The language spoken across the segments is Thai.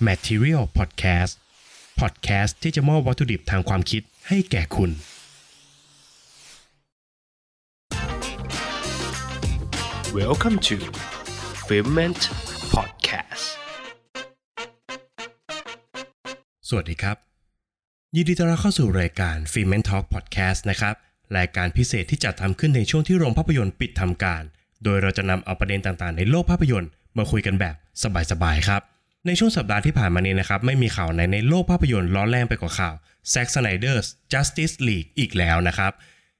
Material Podcast Podcast ที่จะมอบวัตถุดิบทางความคิดให้แก่คุณ Welcome to f i l m e n t Podcast สวัสดีครับ ยินดีต้อนรับเข้าสู่รายการ f i l m e n Talk Podcast นะครับ รายการพิเศษที่จัดทำขึ้นในช่วงที่โรงภาพยนตร์ปิดทำการ โดยเราจะนำเอาประเด็นต่างๆ ในโลกภาพยนตร์มาคุยกันแบบสบายๆ ครับ ในช่วงสัปดาห์ที่ผ่านมานี้นะครับ ไม่มีข่าวไหนในโลกภาพยนตร์ร้อนแรงไปกว่าข่าว Zack Snyder's Justice League อีกแล้วนะครับ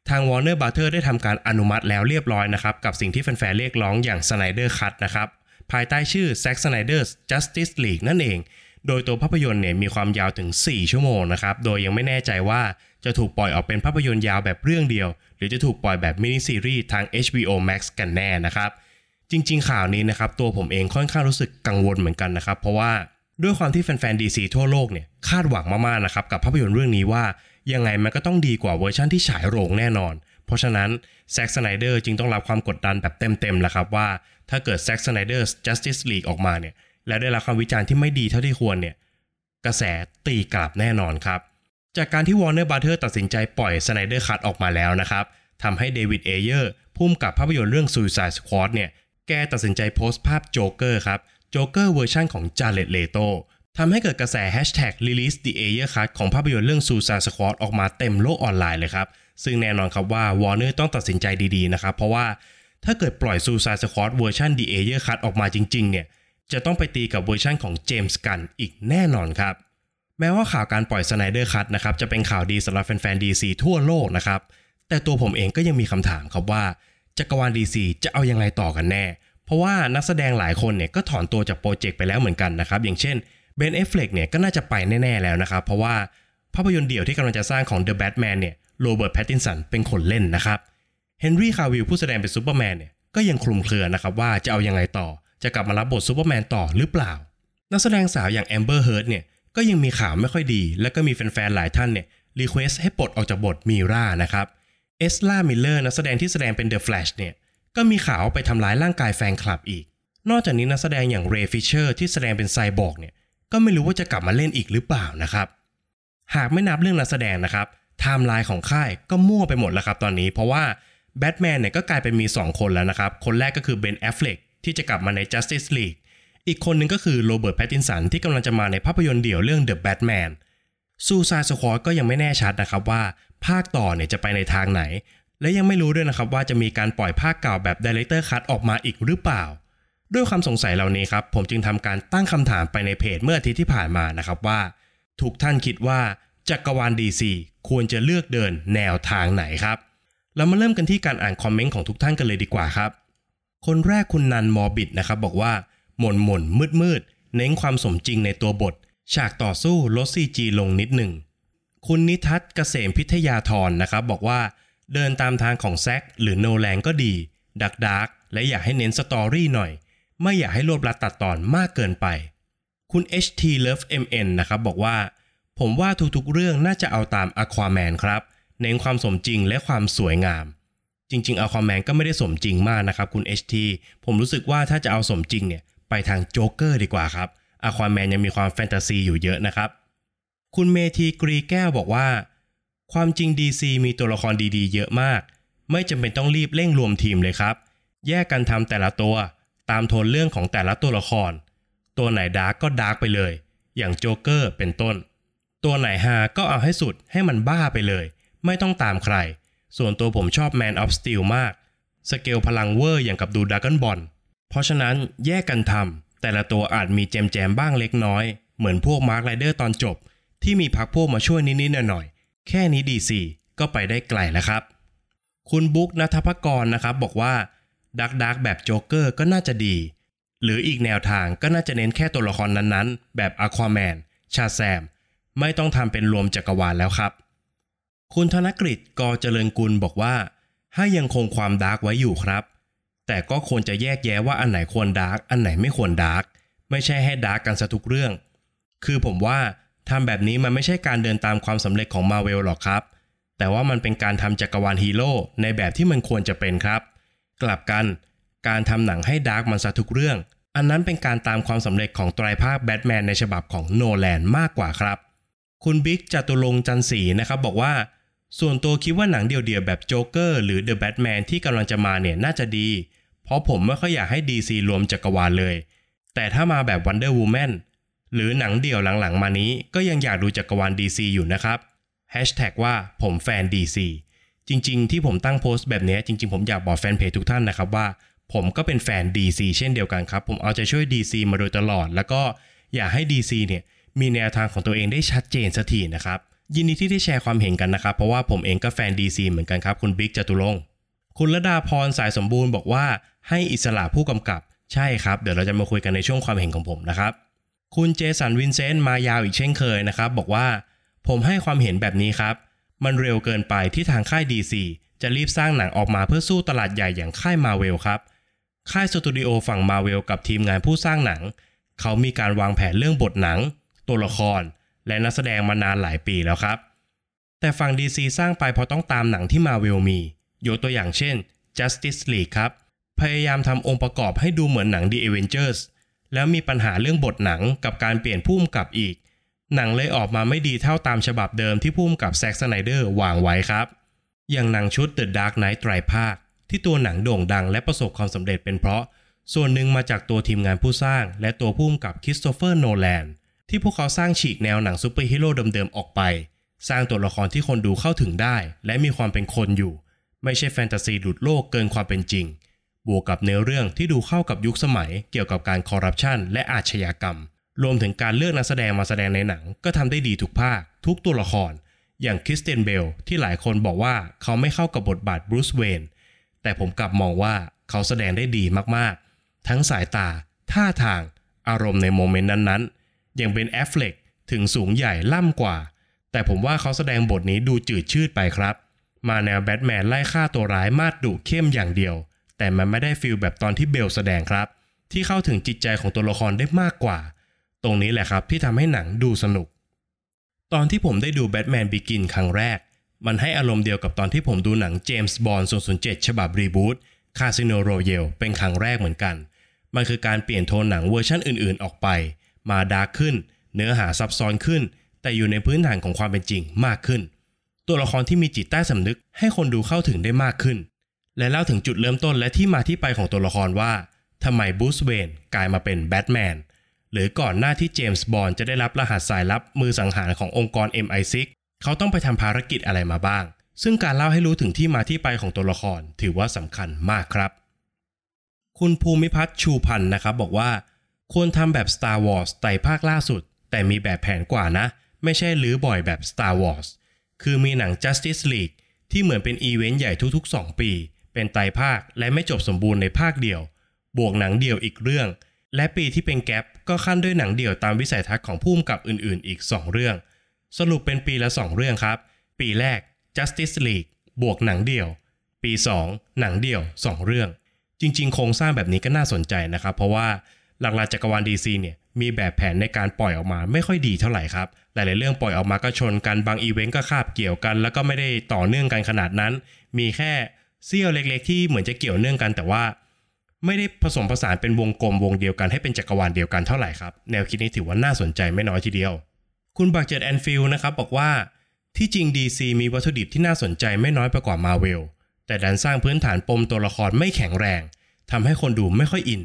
ทาง Warner Brother ได้ทำการอนุมัติแล้วเรียบร้อยนะครับ กับสิ่งที่แฟนๆเรียกร้องอย่าง Snyder Cut นะครับ ภายใต้ชื่อ Zack Snyder's Justice League นั่นเอง โดยตัวภาพยนตร์เนี่ยมีความยาวถึง 4 ชั่วโมงนะครับ โดยยังไม่แน่ใจว่าจะถูกปล่อยออกเป็นภาพยนตร์ยาวแบบเรื่องเดียว หรือจะถูกปล่อยแบบมินิซีรีส์ทาง HBO Max กันแน่นะครับ จริง ๆ ข่าวนี้นะครับตัวผมเองค่อนข้างรู้สึกกังวลเหมือนกันนะครับ เพราะว่าด้วยความที่แฟนๆ DC ทั่วโลกเนี่ยคาดหวังมากๆนะครับกับภาพยนตร์เรื่องนี้ว่ายังไงมันก็ต้องดีกว่าเวอร์ชันที่ฉายโรงแน่นอน เพราะฉะนั้นแซ็กสไนเดอร์จึงต้องรับความกดดันแบบเต็มๆแล้วครับว่าถ้าเกิดแซ็กสไนเดอร์ Justice League ออกมาเนี่ยแล้วได้รับความวิจารณ์ที่ไม่ดีเท่าที่ควรเนี่ยกระแสตีกลับแน่นอนครับ จากการที่ Warner Brother ตัดสินใจปล่อย Snyder Cut ออกมาแล้วนะครับทำให้เดวิดเอเยอร์ผู้กำกับภาพยนตร์เรื่อง Suicide Squad เนี่ย แกตัดสินใจโพสต์ภาพโจ๊กเกอร์ครับ โจ๊กเกอร์เวอร์ชันของจาเรดเลโตทำให้เกิดกระแส Hashtag Release the Ayer Cut ของภาพยนตร์เรื่อง Suicide Squad ออกมาเต็มโลกออนไลน์เลยครับ ซึ่งแน่นอนครับว่า Warner ต้องตัดสินใจดีๆนะครับ เพราะว่าถ้าเกิดปล่อย Suicide Squad เวอร์ชัน The Ayer Cut ออกมาจริงๆเนี่ยจะต้องไปตีกับเวอร์ชันของเจมส์กันน์อีกแน่นอนครับ แม้ว่าข่าวการปล่อย Snyder Cut นะครับจะเป็นข่าวดีสำหรับแฟนๆ DC ทั่วโลกนะครับแต่ตัวผมเองก็ยังมีคำถามครับว่า จักรวาล DC จะเอายังไงต่อกันแน่ เพราะว่านักแสดงหลายคนเนี่ยก็ถอนตัวจากโปรเจกต์ไปแล้วเหมือนกันนะครับ อย่างเช่นเบนแอฟเฟลกเนี่ยก็น่าจะไปแน่ๆแล้วนะครับ เพราะว่าภาพยนตร์เดี่ยวที่กำลังจะสร้างของ The Batman เนี่ยโรเบิร์ตแพตตินสันเป็นคนเล่นนะครับเฮนรี่คาวิลผู้แสดงเป็นซูเปอร์แมนเนี่ยก็ยังคลุมเครือนะครับว่าจะเอายังไงต่อ จะกลับมารับบทซูเปอร์แมนต่อหรือเปล่า นักแสดงสาวอย่างแอมเบอร์เฮิร์ตเนี่ยก็ยังมีข่าวไม่ค่อยดี แล้วก็มีแฟนๆหลายท่านเนี่ยrequest ให้ปลดออกจากบทเมรานะครับเอซรามิลเลอร์นักแสดงที่แสดงเป็น The Flash เนี่ย ก็มีข่าวไปทำร้ายร่างกายแฟนคลับอีก นอกจากนี้นักแสดงอย่างเรย์ฟิชเชอร์ที่แสดงเป็นไซบอร์กเนี่ย ก็ไม่รู้ว่าจะกลับมาเล่นอีกหรือเปล่านะครับ หากไม่นับเรื่องนักแสดงนะครับไทม์ไลน์ของค่ายก็มั่วไปหมดแล้วครับตอนนี้ เพราะว่าแบทแมนเนี่ยก็กลายเป็นมี 2 คนแล้วนะครับ คนแรกก็คือเบนแอฟเฟลกที่จะกลับมาใน Justice League อีกคนหนึ่งก็คือโรเบิร์ตแพตตินสันที่กำลังจะมาในภาพยนตร์เดี่ยวเรื่อง The Batman Suicide Squad ก็ยังไม่แน่ชัดนะครับว่า ภาคต่อเนี่ยจะไปในทางไหน และยังไม่รู้ด้วยนะครับว่าจะมีการปล่อยภาคเก่าแบบ Director's Cut ออกมาอีกหรือเปล่า ด้วยความสงสัยเหล่านี้ครับ ผมจึงทำการตั้งคำถามไปในเพจเมื่ออาทิตย์ที่ผ่านมานะครับว่า ทุกท่านคิดว่าจักรวาล DC ควรจะเลือกเดินแนวทางไหนครับ เรามาเริ่มกันที่การอ่านคอมเมนต์ของทุกท่านกันเลยดีกว่าครับ คนแรกคุณนันมอบิดนะครับบอกว่าหม่นหม่นมืดมืดเน้นความสมจริงในตัวบท ฉากต่อสู้ลด CG ลงนิดหนึ่ง คุณนิทัศน์เกษมพิทยาธรนะครับ บอกว่าเดินตามทางของแซ็กหรือโนแลนก็ดี dark dark และอยากให้เน้น story หน่อย ไม่อยากให้รวบรัดตัดตอนมากเกินไป คุณ HT Love MN นะครับบอกว่า ผมว่าทุกๆเรื่องน่าจะเอาตาม Aquaman ครับ เน้นความสมจริงและความสวยงาม จริงๆ Aquaman ก็ไม่ได้สมจริงมากนะครับคุณ HT ผมรู้สึกว่าถ้าจะเอาสมจริงเนี่ยไปทางโจ๊กเกอร์ดีกว่าครับ Aquaman ยังมีความแฟนตาซีอยู่เยอะนะครับ คุณเมทีกรีแก้วบอกว่า ความจริง DC มีตัวละครดีๆ เยอะมาก ไม่จำเป็นต้องรีบเร่งรวมทีมเลยครับ แยกกันทำแต่ละตัว ตามโทนเรื่องของแต่ละตัวละคร ตัวไหน dark ก็ dark ไปเลย อย่างโจ๊กเกอร์เป็นต้น ตัวไหนฮาก็เอาให้สุดให้มันบ้าไปเลย ไม่ต้องตามใคร ส่วนตัวผมชอบ Man of Steel มาก สเกลพลังเวอร์อย่างกับดูดราก้อนบอลเพราะฉะนั้นแยกกันทำแต่ละตัวอาจมี jam jam บ้างเล็กน้อย เหมือนพวกมาสค์ไรเดอร์ตอนจบ ที่มีพรรคพวกมาช่วยนิดๆหน่อยๆแค่นี้ DC ก็ไปได้ไกลแล้วครับ คุณบุ๊กนัทพกรนะครับบอกว่า dark dark แบบโจ๊กเกอร์ก็น่าจะดี หรืออีกแนวทางก็น่าจะเน้นแค่ตัวละครนั้นๆ แบบอควาแมนชาแซม ไม่ต้องทำเป็นรวมจักรวาลแล้วครับ คุณธนกฤษกอเจริญกุลบอกว่า ให้ยังคงความ dark ไว้อยู่ครับ แต่ก็ควรจะแยกแยะว่าอันไหนควร dark อันไหนไม่ควร dark ไม่ใช่ให้ dark กันซะทุกเรื่อง คือผมว่า ทำแบบนี้มันไม่ใช่การเดินตามความสำเร็จของมาเวลหรอกครับ แต่ว่ามันเป็นการทำจักรวาลฮีโร่ในแบบที่มันควรจะเป็นครับ กลับกัน การทำหนังให้ dark มันซะทุกเรื่อง อันนั้นเป็นการตามความสำเร็จของไตรภาคแบทแมนในฉบับของโนแลนมากกว่าครับ คุณบิ๊กจตุรงค์จันทร์ศรีนะครับบอกว่า ส่วนตัวคิดว่าหนังเดี่ยวๆแบบโจ๊กเกอร์หรือเดอะแบทแมนที่กำลังจะมาเนี่ยน่าจะดี เพราะผมไม่ค่อยอยากให้ DC รวมจักรวาลเลย แต่ถ้ามาแบบ Wonder Woman หรือหนังเดี่ยวหลังๆ มานี้ก็ยังอยากดูจักรวาล DC อยู่นะครับ Hashtag ว่าผมแฟน DC จริง ๆ ที่ผมตั้งโพสต์แบบนี้จริง ๆ ผมอยากบอกแฟนเพจทุกท่านนะครับว่า ผมก็เป็นแฟน DC เช่นเดียวกันครับ ผมเอาใจช่วย DC มาโดยตลอด แล้วก็อยากให้ DC เนี่ยมีแนวทางของตัวเองได้ชัดเจนสักทีนะครับ ยินดีที่ได้แชร์ความเห็นกันนะครับ เพราะว่าผมเองก็แฟน DC เหมือนกันครับ คุณบิ๊กจตุรงค์คุณระดาพรสายสมบูรณ์บอกว่าให้อิสระผู้กำกับ ใช่ครับ เดี๋ยวเราจะมาคุยกันในช่วงความเห็นของผมนะครับ คุณเจสันวินเซนต์มายาวอีกเช่นเคยนะครับ บอกว่า ผมให้ความเห็นแบบนี้ครับ มันเร็วเกินไปที่ทางค่าย DC จะรีบสร้างหนังออกมาเพื่อสู้ตลาดใหญ่อย่างค่ายมาเวลครับ ค่ายสตูดิโอฝั่งมาเวลกับทีมงานผู้สร้างหนัง เขามีการวางแผนเรื่องบทหนัง ตัวละคร และนักแสดงมานานหลายปีแล้วครับ แต่ฝั่ง DC สร้างไปเพราะต้องตามหนังที่มาเวลมียกตัวอย่างเช่น Justice League ครับ พยายามทำองค์ประกอบให้ดูเหมือนหนัง The Avengers แล้วมีปัญหาเรื่องบทหนังกับการเปลี่ยนผู้กำกับอีก หนังเลยออกมาไม่ดีเท่าตามฉบับเดิมที่ผู้กำกับแซ็กสไนเดอร์วางไว้ครับ อย่างหนังชุด The Dark Knight ไตรภาค ที่ตัวหนังโด่งดังและประสบความสำเร็จเป็นเพราะ ส่วนหนึ่งมาจากตัวทีมงานผู้สร้าง และตัวผู้กำกับคริสโตเฟอร์โนแลนที่พวกเขาสร้างฉีกแนวหนังซูเปอร์ฮีโร่เดิมๆออกไป สร้างตัวละครที่คนดูเข้าถึงได้ และมีความเป็นคนอยู่ ไม่ใช่แฟนตาซีหลุดโลกเกินความเป็นจริง บวกกับเนื้อเรื่องที่ดูเข้ากับยุคสมัยเกี่ยวกับการคอร์รัปชันและอาชญากรรม รวมถึงการเลือกนักแสดงมาแสดงในหนัง ก็ทำได้ดีทุกภาค ทุกตัวละคร อย่างคริสเตียนเบลที่หลายคนบอกว่าเขาไม่เข้ากับบทบาทบรูซเวย์นแต่ผมกลับมองว่าเขาแสดงได้ดีมากๆ ทั้งสายตา ท่าทาง อารมณ์ในโมเมนต์นั้นๆ อย่างเบนแอฟเฟล็กถึงสูงใหญ่ล่ำกว่า แต่ผมว่าเขาแสดงบทนี้ดูจืดชืดไปครับ มาแนวแบทแมนไล่ฆ่าตัวร้ายมาดดุเข้มอย่างเดียว แต่มันไม่ได้ feel แบบตอนที่เบลแสดงครับ ที่เข้าถึงจิตใจของตัวละครได้มากกว่า ตรงนี้แหละครับที่ทำให้หนังดูสนุก ตอนที่ผมได้ดู Batman Begins ครั้งแรก มันให้อารมณ์เดียวกับตอนที่ผมดูหนังเจมส์บอนด์007 ฉบับ reboot Casino Royale เป็นครั้งแรกเหมือนกัน มันคือการเปลี่ยนโทนหนังเวอร์ชันอื่นๆ ออกไป มา dark ขึ้น เนื้อหาซับซ้อนขึ้น แต่อยู่ในพื้นฐานของความเป็นจริงมากขึ้น ตัวละครที่มีจิตใต้สำนึกให้คนดูเข้าถึงได้มากขึ้น และเล่าถึงจุดเริ่มต้นและที่มาที่ไปของตัวละครว่าทำไมบูสเวนกลายมาเป็นแบทแมนหรือก่อนหน้าที่เจมส์บอนด์จะได้รับรหัสสายลับมือสังหารขององค์กร MI6 เขาต้องไปทำภารกิจอะไรมาบ้าง ซึ่งการเล่าให้รู้ถึงที่มาที่ไปของตัวละครถือว่าสำคัญมากครับ คุณภูมิพัฒน์ชูพันธ์นะครับบอกว่า ควรทำแบบ Star Wars ไต่ภาคล่าสุด แต่มีแบบแผนกว่านะ ไม่ใช่ลื้อบ่อยแบบ Star Wars คือมีหนัง Justice League ที่เหมือนเป็นอีเวนต์ใหญ่ทุกๆ 2 ปี เป็นไตรภาคและไม่จบสมบูรณ์ในภาคเดียว บวกหนังเดี่ยวอีกเรื่อง และปีที่เป็น gap ก็คั่นด้วยหนังเดี่ยวตามวิสัยทัศน์ของผู้กำกับอื่นๆ อีก 2 เรื่อง สรุปเป็นปีละ 2 เรื่องครับ ปีแรก Justice League บวกหนังเดี่ยว ปี 2 หนังเดี่ยว 2 เรื่อง จริง ๆ โครงสร้างแบบนี้ก็น่าสนใจนะครับ เพราะว่าหลักๆจักรวาล DC เนี่ยมีแบบแผนในการปล่อยออกมาไม่ค่อยดีเท่าไหร่ครับ หลายๆเรื่องปล่อยออกมาก็ชนกัน บางอีเวนต์ก็คาบเกี่ยวกัน แล้วก็ไม่ได้ต่อเนื่องกันขนาดนั้น มีแค่ เสี้ยวเล็ก ๆ ที่เหมือนจะเกี่ยวเนื่องกัน แต่ว่าไม่ได้ผสมผสานเป็นวงกลมวงเดียวกันให้เป็นจักรวาลเดียวกันเท่าไหร่ครับ แนวคิดนี้ถือว่าน่าสนใจไม่น้อยทีเดียว คุณบักเจ็ดแอนฟิลนะครับบอกว่าที่จริง DC มีวัตถุดิบที่น่าสนใจไม่น้อยไปกว่า Marvel แต่ดันสร้างพื้นฐานปมตัวละครไม่แข็งแรงทำให้คนดูไม่ค่อยอิน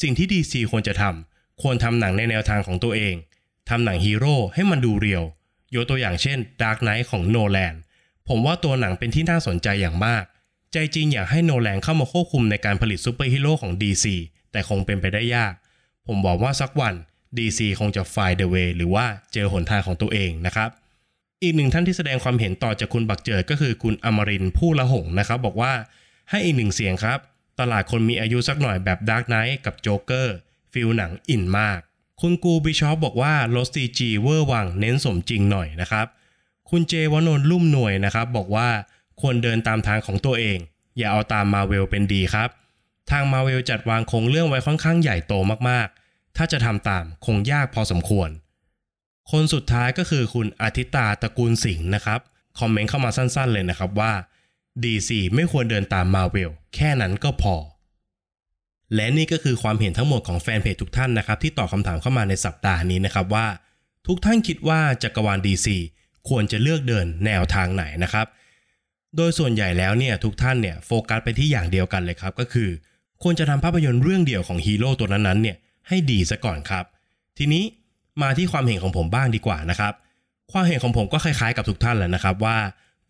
สิ่งที่ DC ควรจะทำควรทำหนังในแนวทางของตัวเองทำหนังฮีโร่ให้มันดู real ยกตัวอย่างเช่น Dark Knight ของโนแลนผมว่าตัวหนังเป็นที่น่าสนใจอย่างมาก ใจจริงอยากให้โนแลนเข้ามาควบคุมในการผลิตซูเปอร์ฮีโร่ของ DC แต่คงเป็นไปได้ยาก ผมบอกว่าสักวัน DC คงจะ find the way หรือว่าเจอหนทางของตัวเองนะครับ อีกหนึ่งท่านที่แสดงความเห็นต่อจากคุณบักเจิดก็คือคุณอมรินผู้ละหงนะครับ บอกว่าให้อีกหนึ่งเสียงครับ ตลาดคนมีอายุสักหน่อยแบบ Dark Knight กับโจ๊กเกอร์feel หนัง in มาก คุณกูบิชอปบอกว่าลด CG เวอร์วังเน้นสมจริงหน่อยนะครับ คุณเจวนนท์ลุ่มหน่วยนะครับบอกว่า ควรเดินตามทางของตัวเอง อย่าเอาตามมาเวลเป็นดีครับ ทางมาเวลจัดวางโครงเรื่องไว้ค่อนข้างใหญ่โตมากๆ ถ้าจะทำตามคงยากพอสมควร คนสุดท้ายก็คือคุณอาทิตาตระกูลสิงห์นะครับ คอมเมนต์เข้ามาสั้นๆเลยนะครับว่า DC ไม่ควรเดินตามมาเวลแค่นั้นก็พอ และนี่ก็คือความเห็นทั้งหมดของแฟนเพจทุกท่านนะครับ ที่ตอบคำถามเข้ามาในสัปดาห์นี้นะครับว่า ทุกท่านคิดว่าจักรวาล DC ควรจะเลือกเดินแนวทางไหนนะครับ โดยส่วนใหญ่แล้วเนี่ยทุกท่านเนี่ยโฟกัสไปที่อย่างเดียวกันเลยครับ ก็คือ ควรจะทำภาพยนตร์เรื่องเดียวของฮีโร่ตัวนั้นๆเนี่ยให้ดีซะก่อนครับ ทีนี้มาที่ความเห็นของผมบ้างดีกว่านะครับ ความเห็นของผมก็คล้ายๆกับทุกท่านแหละนะครับว่า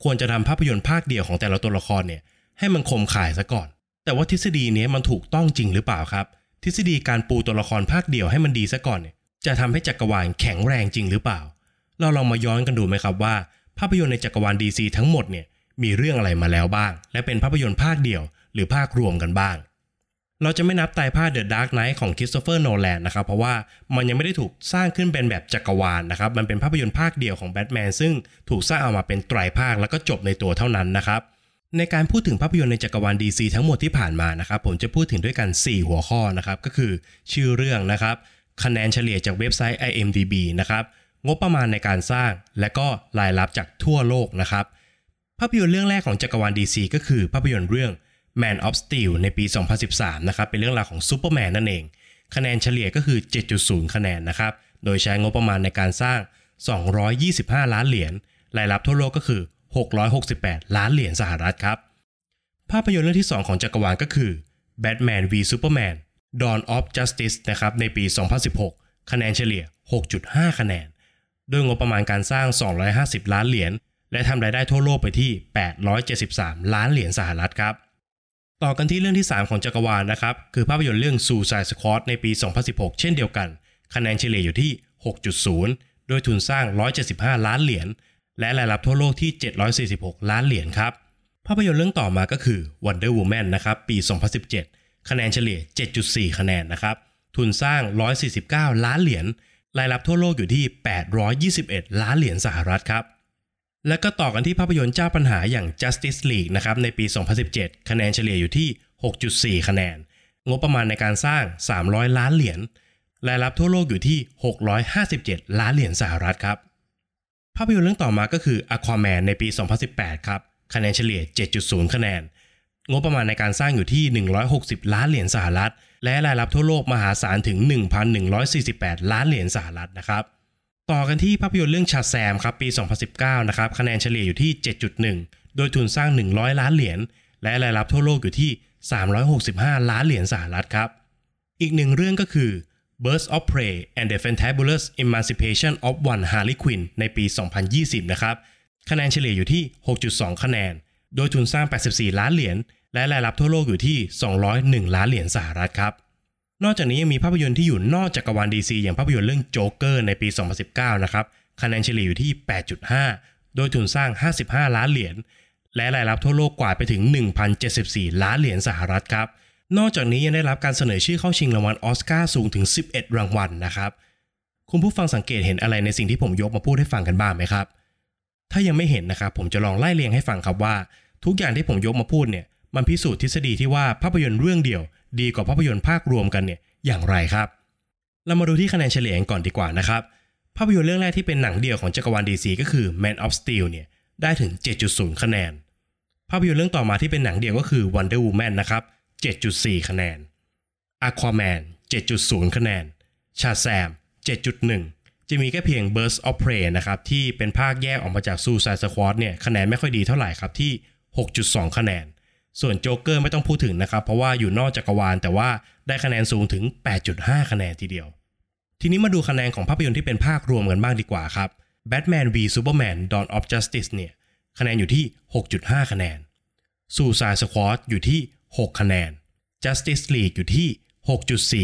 ควรจะทำภาพยนตร์ภาคเดียวของแต่ละตัวละครเนี่ยให้มันคมข่ายซะก่อน แต่ว่าทฤษฎีนี้มันถูกต้องจริงหรือเปล่าครับ ทฤษฎีการปูตัวละครภาคเดียวให้มันดีซะก่อนเนี่ยจะทำให้จักรวาลแข็งแรงจริงหรือเปล่า เราลองมาย้อนกันดูไหมครับว่า ภาพยนตร์ในจักรวาล DC ทั้งหมดเนี่ย มีเรื่องอะไรมาแล้วบ้าง และเป็นภาพยนตร์ภาคเดียว หรือภาครวมกันบ้าง เราจะไม่นับไตรภาค The Dark Knight ของคริสโตเฟอร์โนแลนนะครับ เพราะว่ามันยังไม่ได้ถูกสร้างขึ้นเป็นแบบจักรวาลนะครับ มันเป็นภาพยนตร์ภาคเดียวของแบทแมนซึ่งถูกสร้างออกมาเป็นไตรภาคแล้วก็จบในตัวเท่านั้นนะครับในการพูดถึงภาพยนตร์ในจักรวาล DC ทั้งหมดที่ผ่านมานะครับผมจะพูดถึงด้วยกัน 4 หัวข้อนะครับก็คือชื่อเรื่องนะครับ คะแนนเฉลี่ยจากเว็บไซต์ IMDb นะครับงบประมาณในการสร้าง และก็รายรับจากทั่วโลกนะครับ ภาพยนตร์เรื่องแรกของจักรวาล DC ก็คือภาพยนตร์เรื่อง Man of Steel ในปี 2013 นะครับ เป็นเรื่องราวของซูเปอร์แมนนั่นเอง คะแนนเฉลี่ยก็คือ 7.0 คะแนนนะครับ โดยใช้งบประมาณในการสร้าง 225 ล้านเหรียญ รายรับทั่วโลกก็คือ 668 ล้านเหรียญสหรัฐครับ ภาพยนตร์เรื่องที่ 2 ของจักรวาลก็คือ Batman v Superman Dawn of Justice นะครับในปี 2016 คะแนนเฉลี่ย 6.5 คะแนนโดยงบประมาณการสร้าง 250 ล้านเหรียญ และทำรายได้ทั่วโลกไปที่ 873 ล้านเหรียญสหรัฐครับ ต่อกันที่เรื่องที่ 3 ของจักรวาลนะครับ คือภาพยนตร์เรื่อง Suicide Squad ในปี 2016 เช่นเดียวกัน คะแนนเฉลี่ยอยู่ที่ 6.0 โดยทุนสร้าง 175 ล้านเหรียญ และรายรับทั่วโลกที่ 746 ล้านเหรียญครับ ภาพยนตร์เรื่องต่อมาก็คือ Wonder Woman นะครับ ปี 2017 คะแนนเฉลี่ย 7.4 คะแนนนะครับ ทุนสร้าง 149 ล้านเหรียญ รายรับทั่วโลกอยู่ที่ 821 ล้านเหรียญสหรัฐครับ แล้วก็ต่อกันที่ภาพยนตร์เจ้าปัญหาอย่าง Justice League นะครับในปี 2017 คะแนนเฉลี่ยอยู่ที่ 6.4 คะแนน งบประมาณในการสร้าง 300 ล้านเหรียญรายรับทั่วโลกอยู่ที่ 657 ล้านเหรียญสหรัฐครับ ภาพยนตร์เรื่องต่อมาก็คือ Aquaman ในปี 2018 ครับ คะแนนเฉลี่ย 7.0 คะแนน งบประมาณในการสร้างอยู่ที่ 160 ล้านเหรียญสหรัฐ และรายรับทั่วโลกมหาศาลถึง 1,148 ล้านเหรียญสหรัฐนะครับ ต่อกันที่ภาพยนตร์เรื่องชาแซมครับปี 2019 นะครับคะแนนเฉลี่ยอยู่ที่ 7.1 โดยทุนสร้าง 100 ล้านเหรียญและรายรับทั่วโลกอยู่ที่ 365 ล้านเหรียญสหรัฐครับ อีกหนึ่งเรื่องก็คือ Birds of Prey and the Fantabulous Emancipation of One Harley Quinn ในปี 2020 นะครับ คะแนนเฉลี่ยอยู่ที่ 6.2 คะแนน โดยทุนสร้าง 84 ล้านเหรียญ และรายรับทั่วโลกอยู่ที่ 201 ล้านเหรียญสหรัฐครับ นอกจากนี้ยังมีภาพยนตร์ที่อยู่นอกจักรวาล DC อย่างภาพยนตร์เรื่องโจ๊กเกอร์ในปี 2019 นะครับ คะแนนเฉลี่ยอยู่ที่ 8.5 โดยทุนสร้าง 55 ล้านเหรียญ และรายรับทั่วโลกกว่าไปถึง 1,074 ล้านเหรียญสหรัฐครับ นอกจากนี้ยังได้รับการเสนอชื่อเข้าชิงรางวัลออสการ์สูงถึง 11 รางวัลนะครับ คุณผู้ฟังสังเกตเห็นอะไรในสิ่งที่ผมยกมาพูดให้ฟังกันบ้างไหมครับ ถ้ายังไม่เห็นนะครับผมจะลองไล่เรียงให้ฟังครับว่า ทุกอย่างที่ผมยกมาพูดเนี่ย มันพิสูจน์ทฤษฎีที่ว่าภาพยนตร์เรื่องเดียว ดีกว่าภาพยนตร์ภาครวมกันเนี่ยอย่างไรครับ เรามาดูที่คะแนนเฉลี่ยก่อนดีกว่านะครับ ภาพยนตร์เรื่องแรกที่เป็นหนังเดียวของจักรวาล DC ก็คือ Man of Steel เนี่ยได้ถึง 7.0 คะแนน ภาพยนตร์เรื่องต่อมาที่เป็นหนังเดียวก็คือ Wonder Woman นะครับ 7.4 คะแนน Aquaman 7.0 คะแนน Shazam 7.1 จะมีแค่เพียง Burst of Prey นะครับที่เป็นภาคแยกออกมาจาก Suicide Squad เนี่ยคะแนนไม่ค่อยดีเท่าไหร่ครับที่ 6.2 คะแนน ส่วนโจ๊กเกอร์ไม่ต้องพูดถึงนะครับ เพราะว่าอยู่นอกจักรวาล แต่ว่าได้คะแนนสูงถึง 8.5 คะแนนทีเดียว ทีนี้มาดูคะแนนของภาพยนตร์ที่เป็นภาครวมกันบ้างดีกว่าครับ Batman v Superman Dawn of Justice เนี่ยคะแนนอยู่ที่ 6.5 คะแนน Suicide Squad อยู่ที่ 6 คะแนน Justice League อยู่ที่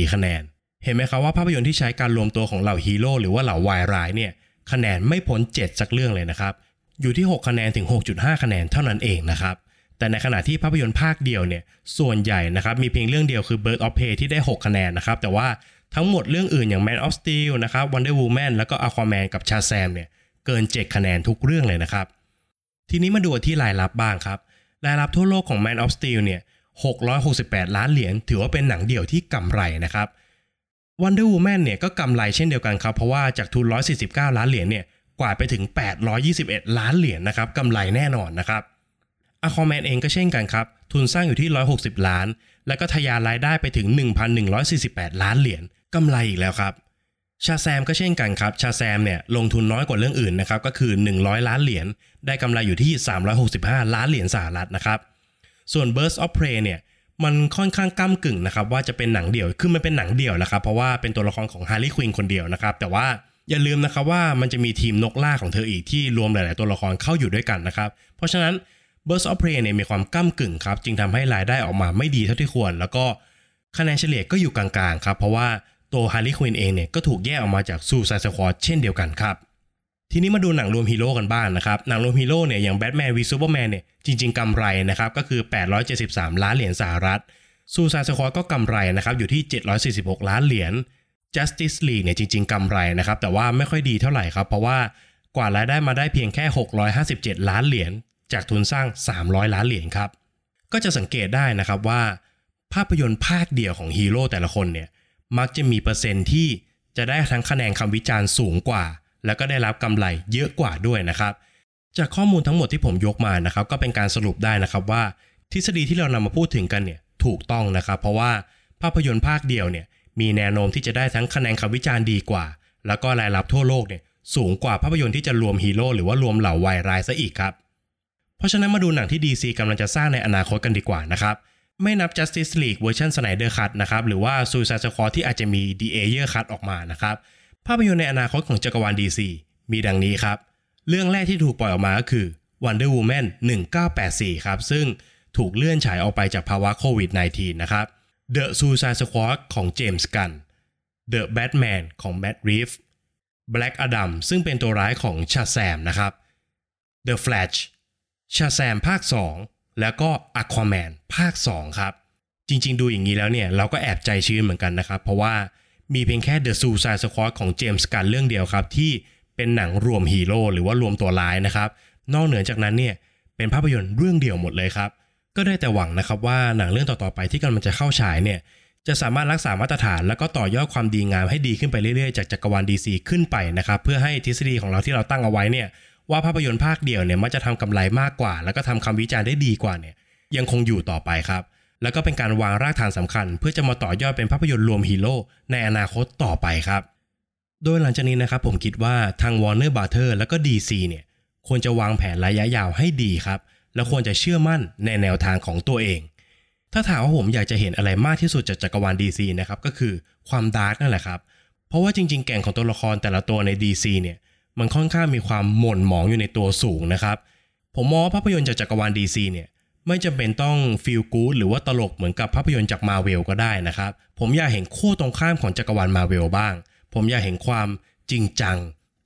6.4 คะแนน เห็นไหมครับว่าภาพยนตร์ที่ใช้การรวมตัวของเหล่าฮีโร่หรือว่าเหล่าวายร้ายเนี่ยคะแนนไม่พ้น 7 สักเรื่องเลยนะครับ อยู่ที่ 6 คะแนนถึง 6.5 คะแนนเท่านั้นเองนะครับ แต่ในขณะที่ภาพยนตร์ภาคเดียวเนี่ยส่วนใหญ่นะครับมีเพียงเรื่องเดียวคือ Bird of Prey ที่ได้ 6 คะแนนนะครับแต่ว่าทั้งหมดเรื่องอื่นอย่าง Man of Steel นะครับ Wonder Woman แล้วก็ Aquaman กับ Shazam เนี่ยเกิน 7 คะแนนทุกเรื่องเลยนะครับ ทีนี้มาดูที่รายรับบ้างครับรายรับทั่วโลกของ Man of Steel เนี่ย668 ล้านเหรียญถือว่าเป็นหนังเดี่ยวที่กำไรนะครับ Wonder Woman เนี่ยก็กำไรเช่นเดียวกันครับ เพราะว่าจากทุน 149 ล้านเหรียญเนี่ยกว่าไปถึง 821 ล้านเหรียญนะครับกำไรแน่นอนนะครับ Aquaman เองก็เช่นกันครับ ทุนสร้างอยู่ที่ 160 ล้าน แล้วก็ทะยานรายได้ไปถึง 1,148 ล้านเหรียญกำไรอีกแล้วครับชาแซมก็เช่นกันครับชาแซมเนี่ยลงทุนน้อยกว่าเรื่องอื่นนะครับก็คือ 100 ล้านเหรียญได้กำไรอยู่ที่ 365 ล้านเหรียญสหรัฐนะครับส่วน Burst of Prey เนี่ยมันค่อนข้างก้ำกึ่งนะครับว่าจะเป็นหนังเดี่ยว คือมันเป็นหนังเดี่ยวแหละครับเพราะว่าเป็นตัวละครของฮาร์ลีควินคนเดียวนะครับแต่ว่าอย่าลืมนะครับว่ามันจะมีทีมนกล่าของเธออีกที่รวมหลาย ๆ ตัวละครเข้าอยู่ด้วยกันนะครับเพราะฉะนั้น Birds of Prey เนี่ยมีความก้ากึ่งครับ จึงทำให้รายได้ออกมาไม่ดีเท่าที่ควร แล้วก็คะแนนเฉลี่ยก็อยู่กลางๆ ครับ เพราะว่าตัวฮาร์ลีควินเองเนี่ยก็ถูกแยกออกมาจาก Suicide Squad เช่นเดียวกันครับ ทีนี้มาดูหนังรวมฮีโร่กันบ้างนะครับ หนังรวมฮีโร่เนี่ยอย่าง Batman v Superman เนี่ยจริงๆกำไรนะครับก็คือ 873 ล้านเหรียญสหรัฐซูซายสควอตก็กำไรนะครับอยู่ที่ 746 ล้านเหรียญ Justice League เนี่ยจริง ๆกำไรนะครับแต่ว่าไม่ค่อยดีเท่าไหร่ครับเพราะว่ากว่ารายได้มาได้เพียงแค่ 657 ล้านเหรียญ จากทุนสร้าง 300 ล้านเหรียญครับ ก็จะสังเกตได้นะครับว่า ภาพยนตร์ภาคเดียวของฮีโร่แต่ละคนเนี่ยมักจะมีเปอร์เซ็นต์ที่จะได้ทั้งคะแนนคำวิจารณ์สูงกว่า แล้วก็ได้รับกำไรเยอะกว่าด้วยนะครับ จากข้อมูลทั้งหมดที่ผมยกมานะครับ ก็เป็นการสรุปได้นะครับว่า ทฤษฎีที่เรานำมาพูดถึงกันเนี่ยถูกต้องนะครับ เพราะว่าภาพยนตร์ภาคเดียวเนี่ยมีแนวโน้มที่จะได้ทั้งคะแนนคำวิจารณ์ดีกว่า แล้วก็รายรับทั่วโลกเนี่ยสูงกว่าภาพยนตร์ที่จะรวมฮีโร่หรือว่ารวมเหล่าวายร้ายซะอีกครับ เพราะฉะนั้นมาดูหนังที่ DC กำลังจะสร้างในอนาคตกันดีกว่านะครับไม่นับ Justice League เวอร์ชัน Snyder Cut นะครับหรือว่า Suicide Squad ที่อาจจะมี The Ayer Cut ออกมานะครับภาพยนตร์ในอนาคตของจักรวาล DC มีดังนี้ครับ เรื่องแรกที่ถูกปล่อยออกมาก็คือ Wonder Woman 1984 ครับซึ่งถูกเลื่อนฉายออกไปจากภาวะโควิด -19 นะครับ The Suicide Squad ของ James Gunn The Batman ของ Matt Reeves Black Adam ซึ่งเป็นตัวร้ายของชาแซมนะครับ The Flash ชาแซมภาค 2 แล้วก็ Aquaman ภาค 2 ครับ จริง ๆ ดูอย่างนี้แล้วเนี่ย เราก็แอบใจชื้นเหมือนกันนะครับ เพราะว่ามีเพียงแค่ The Suicide Squad ของเจมส์กันเรื่องเดียวครับ ที่เป็นหนังรวมฮีโร่หรือว่ารวมตัวร้ายนะครับ นอกเหนือจากนั้นเนี่ยเป็นภาพยนตร์เรื่องเดียวหมดเลยครับ ก็ได้แต่หวังนะครับว่าหนังเรื่องต่อๆไปที่กำลังจะเข้าฉายเนี่ยจะสามารถรักษามาตรฐาน แล้วก็ต่อยอดความดีงามให้ดีขึ้นไปเรื่อยๆ จากจักรวาล DC ขึ้นไปนะครับ เพื่อให้ทฤษฎีของเราที่เราตั้งเอาไว้เนี่ย ว่าภาพยนตร์ภาคเดียวเนี่ยมันจะทำกำไรมากกว่า แล้วก็ทำคำวิจารณ์ได้ดีกว่าเนี่ยยังคงอยู่ต่อไปครับ แล้วก็เป็นการวางรากฐานสำคัญ เพื่อจะมาต่อยอดเป็นภาพยนตร์รวมฮีโร่ในอนาคตต่อไปครับ โดยหลังจากนี้นะครับผมคิดว่าทาง Warner b r o t h e r แล้วก็ DC เนี่ยควรจะวางแผนระยะยาวให้ดีครับ และควรจะเชื่อมั่นในแนวทางของตัวเอง ถ้าถามว่าผมอยากจะเห็นอะไรมากที่สุดจากจักรวาล DC นะครับก็คือความ dark นั่นแหละครับ เพราะว่าจริง ๆ แก่นของตัวละครแต่ละตัวใน DC เนี่ย มันค่อนข้างมีความหม่นหมองอยู่ในตัวสูงนะครับ ผมมองว่าภาพยนตร์จากจักรวาล DC เนี่ยไม่จำเป็นต้อง feel good หรือว่าตลกเหมือนกับภาพยนตร์จากมาเวลก็ได้นะครับ ผมอยากเห็นขั้วตรงข้ามของจักรวาลมาเวลบ้าง ผมอยากเห็นความจริงจัง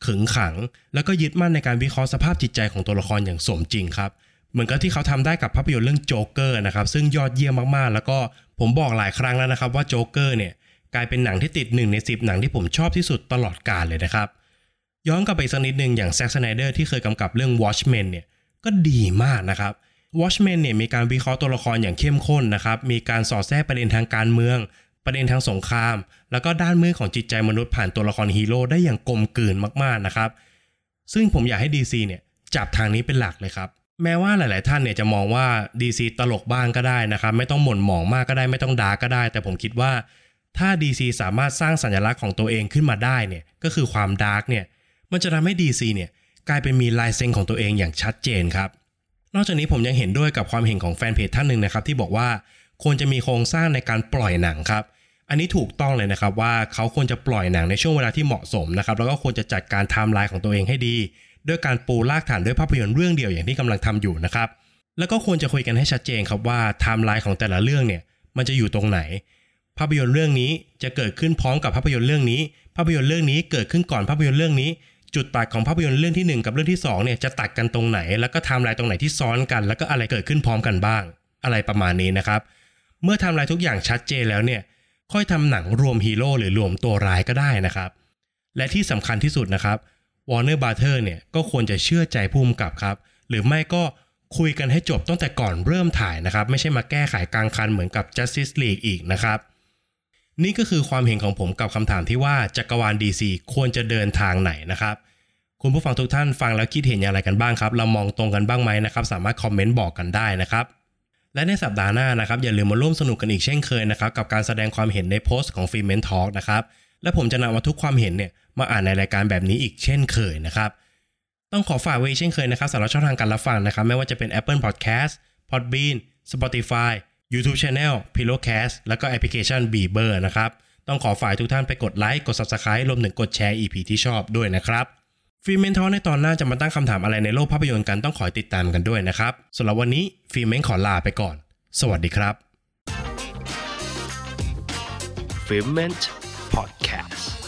ขึงขัง แล้วก็ยึดมั่นในการวิเคราะห์สภาพจิตใจของตัวละครอย่างสมจริงครับเหมือนกับที่เขาทำได้กับภาพยนตร์เรื่องโจ๊กเกอร์นะครับซึ่งยอดเยี่ยมมากๆ แล้วก็ผมบอกหลายครั้งแล้วนะครับว่าโจ๊กเกอร์เนี่ยกลายเป็นหนังที่ติด1ใน10 หนังที่ผมชอบที่สุดตลอดกาลเลยนะครับ ย้อนกลับไปสักนิดนึงอย่าง Zack Snyder ที่เคยกำกับเรื่อง Watchmen เนี่ยก็ดีมากนะครับ Watchmen เนี่ยมีการวิเคราะห์ตัวละครอย่างเข้มข้นนะครับ มีการสอดแทรกประเด็นทางการเมือง ประเด็นทางสงคราม แล้วก็ด้านมืดของจิตใจมนุษย์ผ่านตัวละครฮีโร่ได้อย่างกลมกลืนมากๆนะครับ ซึ่งผมอยากให้ DC เนี่ยจับทางนี้เป็นหลักเลยครับ แม้ว่าหลาย ๆ ท่านเนี่ยจะมองว่า DC ตลกบ้างก็ได้นะครับ ไม่ต้องหม่นหมองมากก็ได้ไม่ต้อง dark ก็ได้ แต่ผมคิดว่าถ้า DC สามารถสร้างสัญลักษณ์ของตัวเองขึ้นมาได้เนี่ยก็คือความ dark เนี่ย มันจะทำให้ DC เนี่ยกลายเป็นมีลายเซ็นของตัวเองอย่างชัดเจนครับ นอกจากนี้ผมยังเห็นด้วยกับความเห็นของแฟนเพจท่านหนึ่งนะครับที่บอกว่าควรจะมีโครงสร้างในการปล่อยหนังครับ อันนี้ถูกต้องเลยนะครับว่าเขาควรจะปล่อยหนังในช่วงเวลาที่เหมาะสมนะครับแล้วก็ควรจะจัดการไทม์ไลน์ของตัวเองให้ดี ด้วยการปูรากฐานด้วยภาพยนตร์เรื่องเดียวอย่างที่กำลังทำอยู่นะครับ แล้วก็ควรจะคุยกันให้ชัดเจนครับว่าไทม์ไลน์ของแต่ละเรื่องเนี่ยมันจะอยู่ตรงไหน ภาพยนตร์เรื่องนี้จะเกิดขึ้นพร้อมกับภาพยนตร์เรื่องนี้ ภาพยนตร์เรื่องนี้เกิดขึ้นก่อนภาพยนตร์เรื่องนี้ จุดตัดของภาพยนตร์เรื่องที่ 1 กับเรื่องที่2เนี่ยจะตัดกันตรงไหน แล้วก็ไทม์ไลน์ตรงไหนที่ซ้อนกัน แล้วก็อะไรเกิดขึ้นพร้อมกันบ้าง อะไรประมาณนี้นะครับ เมื่อไทม์ไลน์ทุกอย่างชัดเจนแล้วเนี่ยค่อยทำหนังรวมฮีโร่หรือรวมตัวร้ายก็ได้นะครับ และที่สำคัญที่สุดนะครับ Warner b r o t h e r เนี่ยก็ควรจะเชื่อใจผู้กำกับครับ หรือไม่ก็คุยกันให้จบตั้งแต่ก่อนเริ่มถ่ายนะครับ ไม่ใช่มาแก้ไขกลางคันเหมือนกับ Justice League อีกนะครับ นี่ก็คือความเห็นของผมกับคำถามที่ว่าจักรวาล DC ควรจะเดินทางไหนนะครับ คุณผู้ฟังทุกท่านฟังแล้วคิดเห็นอย่างไรกันบ้างครับ เรามองตรงกันบ้างไหมนะครับ สามารถคอมเมนต์บอกกันได้นะครับ และในสัปดาห์หน้านะครับ อย่าลืมมาร่วมสนุกกันอีกเช่นเคยนะครับ กับการแสดงความเห็นในโพสต์ของฟิเมนทอ l k นะครับ และผมจะนำมาทุกความเห็นเนี่ยมาอ่านในรายการแบบนี้อีกเช่นเคยนะครับต้องขอฝากไว้เช่นเคยนะครับสำหรับช่องทางการรับฟังนะครับ ไม่ว่าจะเป็น Apple Podcast Podbean Spotify YouTube Channel Pillowcast แล้วก็แอปพลิเคชัน Beaver นะครับ ต้องขอฝากทุกท่านไปกดไลค์กด Subscribe รวมถึงกดแชร์ EP ที่ชอบด้วยนะครับ Filment Talk ในตอนหน้าจะมาตั้งคำถามอะไรในโลกภาพยนตร์กันต้องขอติดตามกันด้วยนะครับสำหรับวันนี้ Filment ขอลาไปก่อน สวัสดีครับ f i l m e n t Podcast